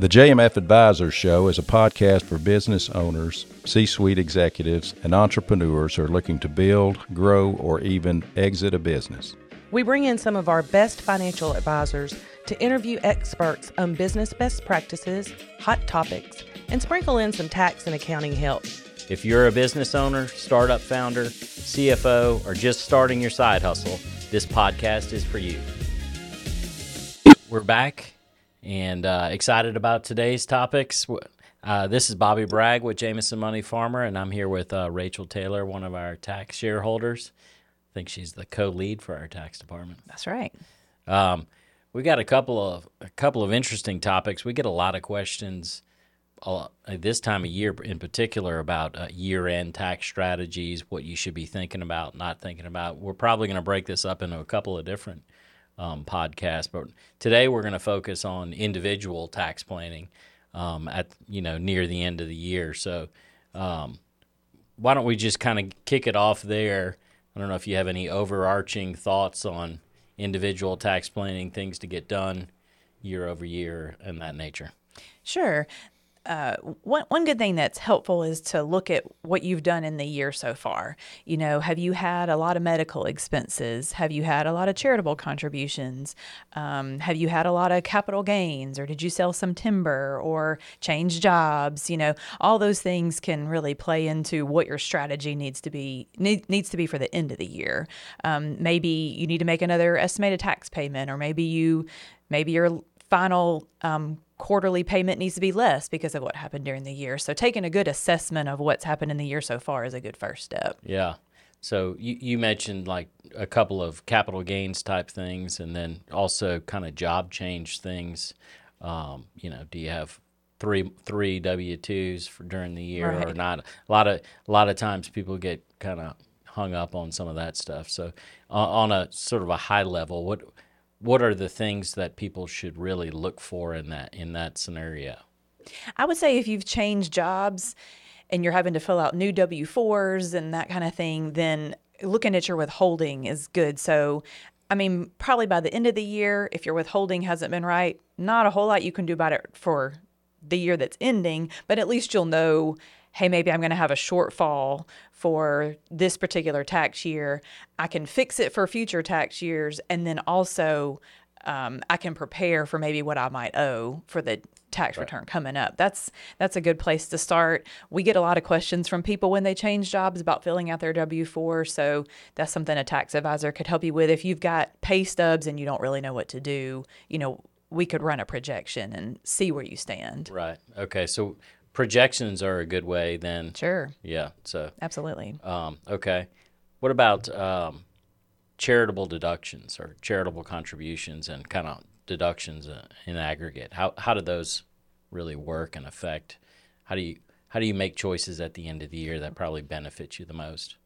The JMF Advisors Show is a podcast for business owners, C suite executives, and entrepreneurs who are looking to build, grow, or even exit a business. We bring in some of our best financial advisors to interview experts on business best practices, hot topics, and sprinkle in some tax and accounting help. If you're a business owner, startup founder, CFO, or just starting your side hustle, this podcast is for you. We're back and uh, excited about today's topics. Uh, this is Bobby Bragg with Jamison Money Farmer, and I'm here with uh, Rachel Taylor, one of our tax shareholders. I think she's the co-lead for our tax department. That's right. Um, we got a couple of a couple of interesting topics. We get a lot of questions uh, this time of year, in particular, about uh, year-end tax strategies, what you should be thinking about, not thinking about. We're probably going to break this up into a couple of different um, podcasts, but today we're going to focus on individual tax planning um, at you know near the end of the year. So, um, why don't we just kind of kick it off there? I don't know if you have any overarching thoughts on individual tax planning, things to get done year over year, and that nature. Sure uh, one, one good thing that's helpful is to look at what you've done in the year so far. You know, have you had a lot of medical expenses? Have you had a lot of charitable contributions? Um, have you had a lot of capital gains? Or did you sell some timber or change jobs? You know, all those things can really play into what your strategy needs to be need, needs to be for the end of the year. Um, maybe you need to make another estimated tax payment, or maybe you maybe your final um, quarterly payment needs to be less because of what happened during the year. So taking a good assessment of what's happened in the year so far is a good first step. Yeah. So you, you mentioned like a couple of capital gains type things and then also kind of job change things. Um, you know, do you have three three W twos for during the year right. or not? A lot of a lot of times people get kind of hung up on some of that stuff. So uh, on a sort of a high level, what what are the things that people should really look for in that in that scenario? I would say if you've changed jobs and you're having to fill out new W4s and that kind of thing, then looking at your withholding is good. So, I mean, probably by the end of the year, if your withholding hasn't been right, not a whole lot you can do about it for the year that's ending, but at least you'll know hey, maybe I'm going to have a shortfall for this particular tax year. I can fix it for future tax years. And then also, um, I can prepare for maybe what I might owe for the tax right. return coming up. That's that's a good place to start. We get a lot of questions from people when they change jobs about filling out their W four, so that's something a tax advisor could help you with. If you've got pay stubs and you don't really know what to do, you know, we could run a projection and see where you stand. Right. Okay. So projections are a good way then. Sure. Yeah. So absolutely. Um, okay. What about um, charitable deductions or charitable contributions and kind of deductions uh, in aggregate? How how do those really work and affect? How do you how do you make choices at the end of the year that probably benefit you the most?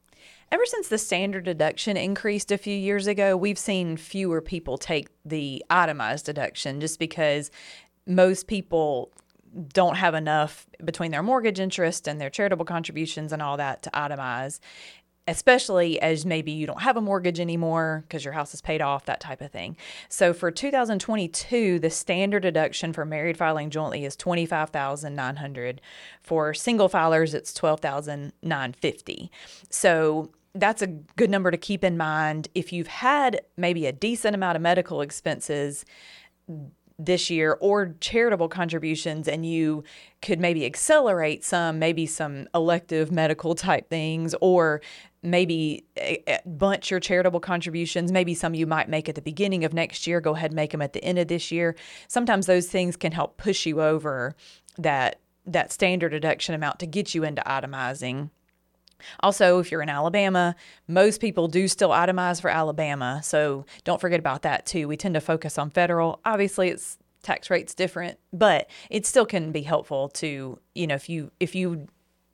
Ever since the standard deduction increased a few years ago, we've seen fewer people take the itemized deduction just because most people don't have enough between their mortgage interest and their charitable contributions and all that to itemize especially as maybe you don't have a mortgage anymore because your house is paid off, that type of thing. So for 2022, the standard deduction for married filing jointly is 25,900. For single filers, it's 12,950. So that's a good number to keep in mind if you've had maybe a decent amount of medical expenses this year or charitable contributions and you could maybe accelerate some maybe some elective medical type things or maybe eh, eh, bunch your charitable contributions maybe some you might make at the beginning of next year go ahead and make them at the end of this year. Sometimes those things can help push you over that that standard deduction amount to get you into itemizing also, if you're in Alabama, most people do still itemize for Alabama. So don't forget about that too. We tend to focus on federal. Obviously, it's tax rates different, but it still can be helpful to, you know, if you if you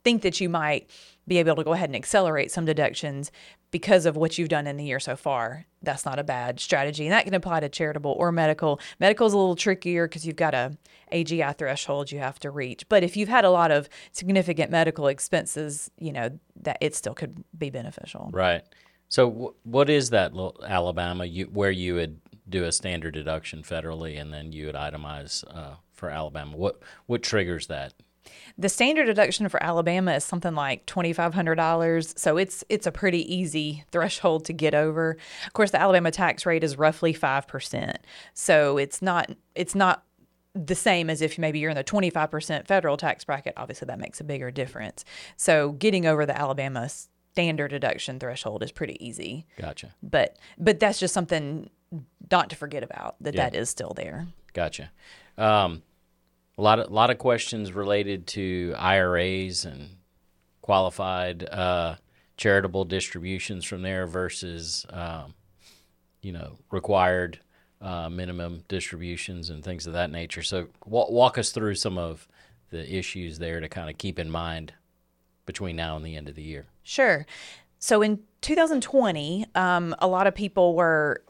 think that you might be able to go ahead and accelerate some deductions because of what you've done in the year so far. That's not a bad strategy. And that can apply to charitable or medical. Medical is a little trickier because you've got a AGI threshold you have to reach. But if you've had a lot of significant medical expenses, you know, that it still could be beneficial. Right. So w- what is that Alabama you, where you would do a standard deduction federally, and then you would itemize uh, for Alabama. What what triggers that? The standard deduction for Alabama is something like twenty five hundred dollars, so it's it's a pretty easy threshold to get over. Of course, the Alabama tax rate is roughly five percent, so it's not it's not the same as if maybe you're in the 25% federal tax bracket. Obviously, that makes a bigger difference. So, getting over the Alabama standard deduction threshold is pretty easy. Gotcha. But but that's just something not to forget about that Yeah. that is still there. Gotcha. Um, a lot of lot of questions related to IRAs and qualified uh, charitable distributions from there versus um, you know required uh, minimum distributions and things of that nature. So wa- walk us through some of the issues there to kind of keep in mind between now and the end of the year. Sure. So in 2020, um, a lot of people were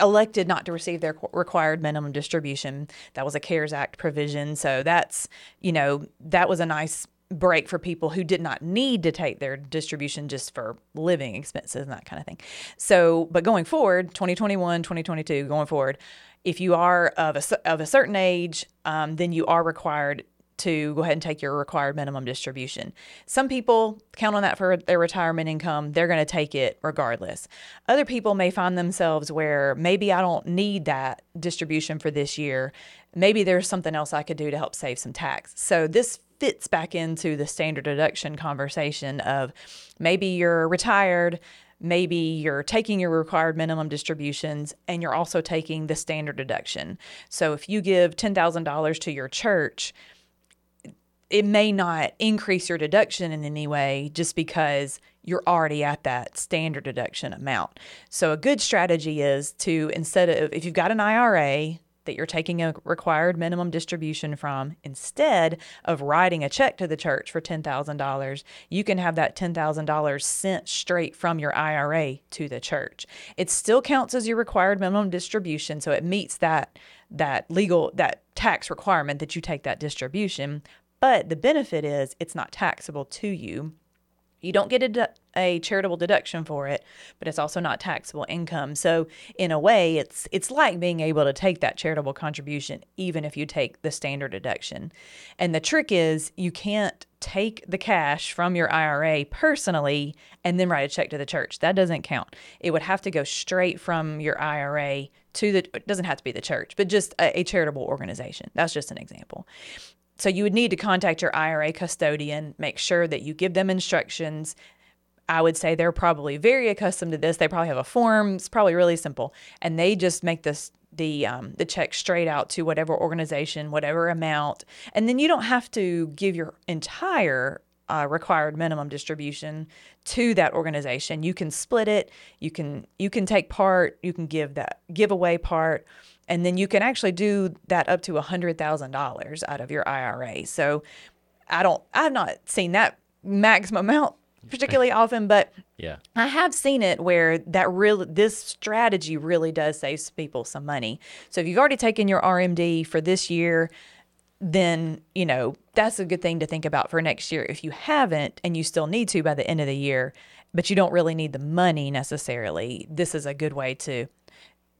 elected not to receive their required minimum distribution. That was a CARES Act provision. So that's, you know, that was a nice break for people who did not need to take their distribution just for living expenses and that kind of thing. So, but going forward, 2021, 2022, going forward, if you are of a, of a certain age, um, then you are required to go ahead and take your required minimum distribution. Some people count on that for their retirement income. They're going to take it regardless. Other people may find themselves where maybe I don't need that distribution for this year. Maybe there's something else I could do to help save some tax. So this fits back into the standard deduction conversation of maybe you're retired, maybe you're taking your required minimum distributions and you're also taking the standard deduction. So if you give $10,000 to your church, it may not increase your deduction in any way just because you're already at that standard deduction amount. So a good strategy is to instead of if you've got an IRA that you're taking a required minimum distribution from, instead of writing a check to the church for $10,000, you can have that $10,000 sent straight from your IRA to the church. It still counts as your required minimum distribution, so it meets that that legal that tax requirement that you take that distribution, but the benefit is it's not taxable to you. You don't get a, de- a charitable deduction for it, but it's also not taxable income. So in a way, it's it's like being able to take that charitable contribution even if you take the standard deduction. And the trick is you can't take the cash from your IRA personally and then write a check to the church. That doesn't count. It would have to go straight from your IRA to the it doesn't have to be the church, but just a, a charitable organization. That's just an example. So you would need to contact your IRA custodian, make sure that you give them instructions. I would say they're probably very accustomed to this. They probably have a form. It's probably really simple, and they just make this the um, the check straight out to whatever organization, whatever amount, and then you don't have to give your entire uh, required minimum distribution to that organization. You can split it. You can you can take part. You can give that giveaway part, and then you can actually do that up to a hundred thousand dollars out of your IRA. So, I don't. I've not seen that maximum amount particularly often, but Yeah. I have seen it where that really this strategy really does save people some money. So if you've already taken your RMD for this year, then you know that's a good thing to think about for next year. If you haven't and you still need to by the end of the year, but you don't really need the money necessarily, this is a good way to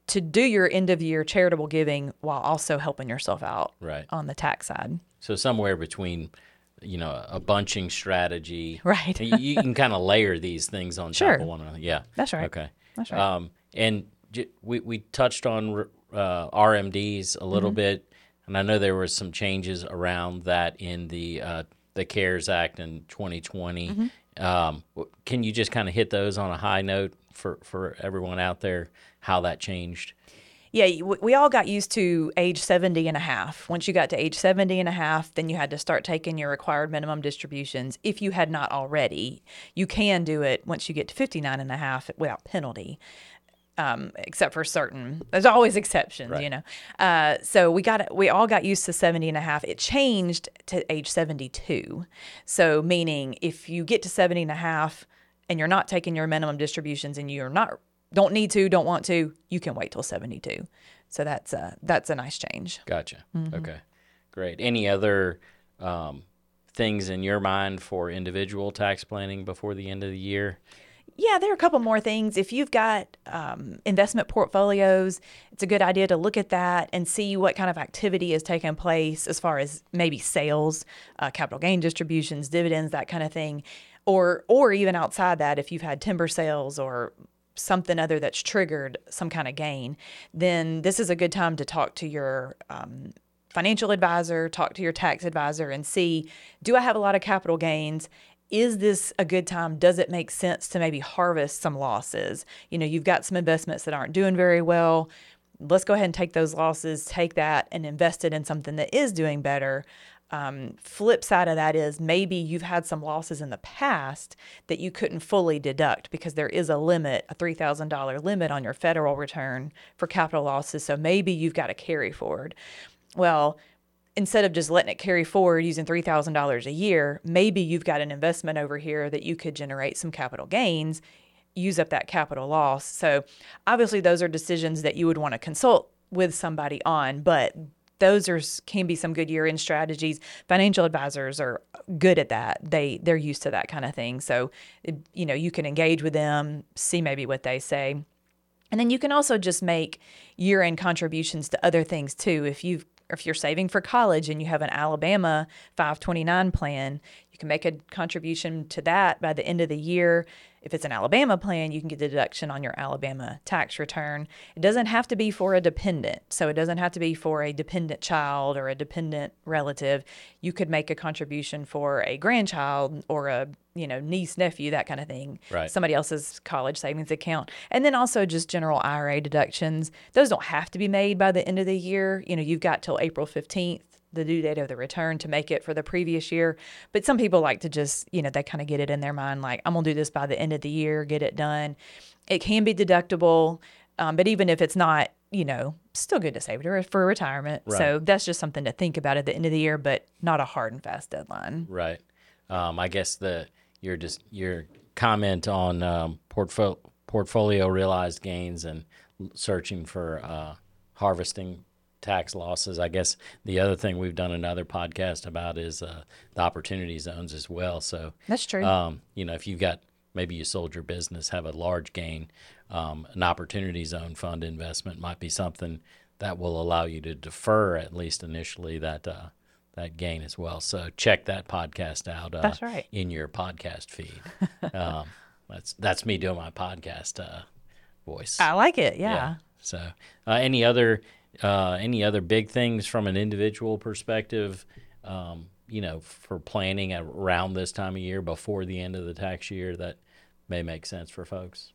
to do your end of year charitable giving while also helping yourself out Right. on the tax side. So somewhere between, you know, a bunching strategy. Right. you, you can kind of layer these things on Sure. top of one another. Yeah. That's right. Okay. That's right. Um, and j- we we touched on uh, RMDs a Mm-hmm. little bit, and I know there were some changes around that in the uh, the CARES Act in 2020. Mm-hmm. Um, can you just kind of hit those on a high note for for everyone out there? How that changed? Yeah, we all got used to age 70 and a half. Once you got to age 70 and a half, then you had to start taking your required minimum distributions if you had not already. You can do it once you get to 59 and a half without penalty. Um, except for certain, there's always exceptions, you know. Uh, so we got we all got used to 70 and a half. It changed to age 72. So meaning if you get to 70 and a half and you're not taking your minimum distributions and you're not don't need to, don't want to, you can wait till 72. So that's a that's a nice change. Gotcha. Mm-hmm. Okay, great. Any other um, things in your mind for individual tax planning before the end of the year? Yeah, there are a couple more things. If you've got um, investment portfolios, it's a good idea to look at that and see what kind of activity is taking place as far as maybe sales, uh, capital gain distributions, dividends, that kind of thing, or or even outside that, if you've had timber sales or something other that's triggered some kind of gain, then this is a good time to talk to your um, financial advisor, talk to your tax advisor, and see do I have a lot of capital gains? is this a good time? Does it make sense to maybe harvest some losses? You know, you've got some investments that aren't doing very well. Let's go ahead and take those losses, take that and invest it in something that is doing better. Um, flip side of that is maybe you've had some losses in the past that you couldn't fully deduct because there is a limit, a $3,000 limit on your federal return for capital losses. So maybe you've got to carry forward. Well, instead of just letting it carry forward using $3,000 a year, maybe you've got an investment over here that you could generate some capital gains, use up that capital loss. So, obviously, those are decisions that you would want to consult with somebody on, but those are can be some good year end strategies. Financial advisors are good at that. They they're used to that kind of thing. So, you know, you can engage with them, see maybe what they say. And then you can also just make year end contributions to other things too. If you've if you're saving for college and you have an Alabama 529 plan, can make a contribution to that by the end of the year. If it's an Alabama plan, you can get the deduction on your Alabama tax return. It doesn't have to be for a dependent. So it doesn't have to be for a dependent child or a dependent relative. You could make a contribution for a grandchild or a you know niece nephew that kind of thing right. somebody else's college savings account and then also just general ira deductions those don't have to be made by the end of the year you know you've got till april 15th the due date of the return to make it for the previous year. But some people like to just, you know, they kind of get it in their mind like, I'm going to do this by the end of the year, get it done. It can be deductible, um, but even if it's not, you know, still good to save it for retirement. Right. So that's just something to think about at the end of the year, but not a hard and fast deadline. Right. Um, I guess the your just your comment on um, portfolio portfolio realized gains and searching for uh, harvesting tax losses. I guess the other thing we've done another podcast about is uh, the opportunity zones as well. So that's true. Um, you know, if you've got maybe you sold your business, have a large gain, um, an opportunity zone fund investment might be something that will allow you to defer at least initially that uh, that gain as well. So check that podcast out. Uh, that's right. In your podcast feed. um, that's that's me doing my podcast uh, voice. I like it. Yeah. yeah. So, uh, any other uh, any other big things from an individual perspective, um, you know, for planning around this time of year before the end of the tax year that may make sense for folks?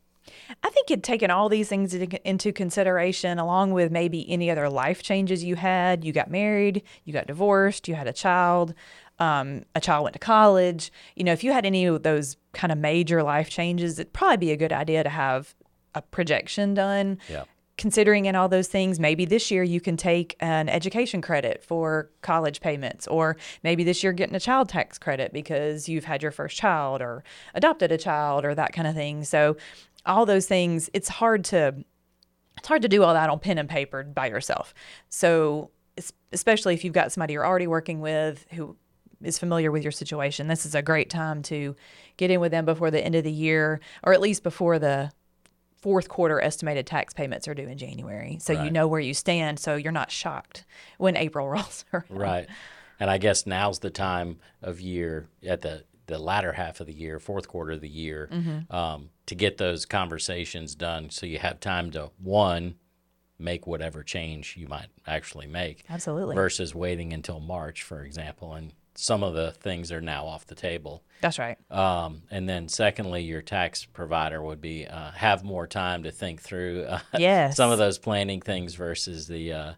I think you'd taken all these things into consideration, along with maybe any other life changes you had. You got married, you got divorced, you had a child, um, a child went to college. You know, if you had any of those kind of major life changes, it'd probably be a good idea to have a projection done. Yeah considering in all those things, maybe this year you can take an education credit for college payments, or maybe this year getting a child tax credit because you've had your first child or adopted a child or that kind of thing. So, all those things, it's hard to it's hard to do all that on pen and paper by yourself. So, especially if you've got somebody you're already working with who is familiar with your situation, this is a great time to get in with them before the end of the year, or at least before the fourth quarter estimated tax payments are due in January. So right. you know where you stand. So you're not shocked when April rolls around. Right. And I guess now's the time of year at the the latter half of the year, fourth quarter of the year, mm-hmm. um, to get those conversations done, so you have time to one make whatever change you might actually make. Absolutely. Versus waiting until March, for example, and some of the things are now off the table. That's right. Um, and then, secondly, your tax provider would be uh, have more time to think through uh, yes. some of those planning things versus the uh,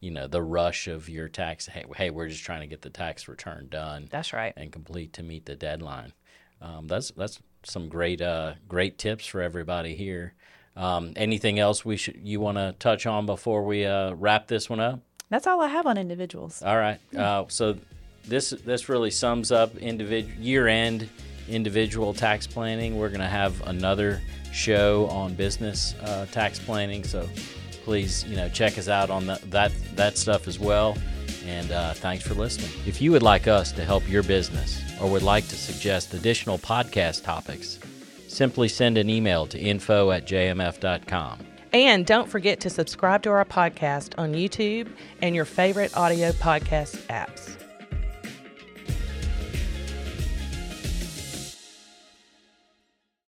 you know the rush of your tax. Hey, hey, we're just trying to get the tax return done. That's right. And complete to meet the deadline. Um, that's that's some great uh, great tips for everybody here. Um, anything else we should you want to touch on before we uh, wrap this one up? That's all I have on individuals. All right. Uh, so this this really sums up individual year end individual tax planning. We're going to have another show on business uh, tax planning, so please you know check us out on the, that that stuff as well. And uh, thanks for listening. If you would like us to help your business or would like to suggest additional podcast topics, simply send an email to info at jmf.com. And don't forget to subscribe to our podcast on YouTube and your favorite audio podcast apps.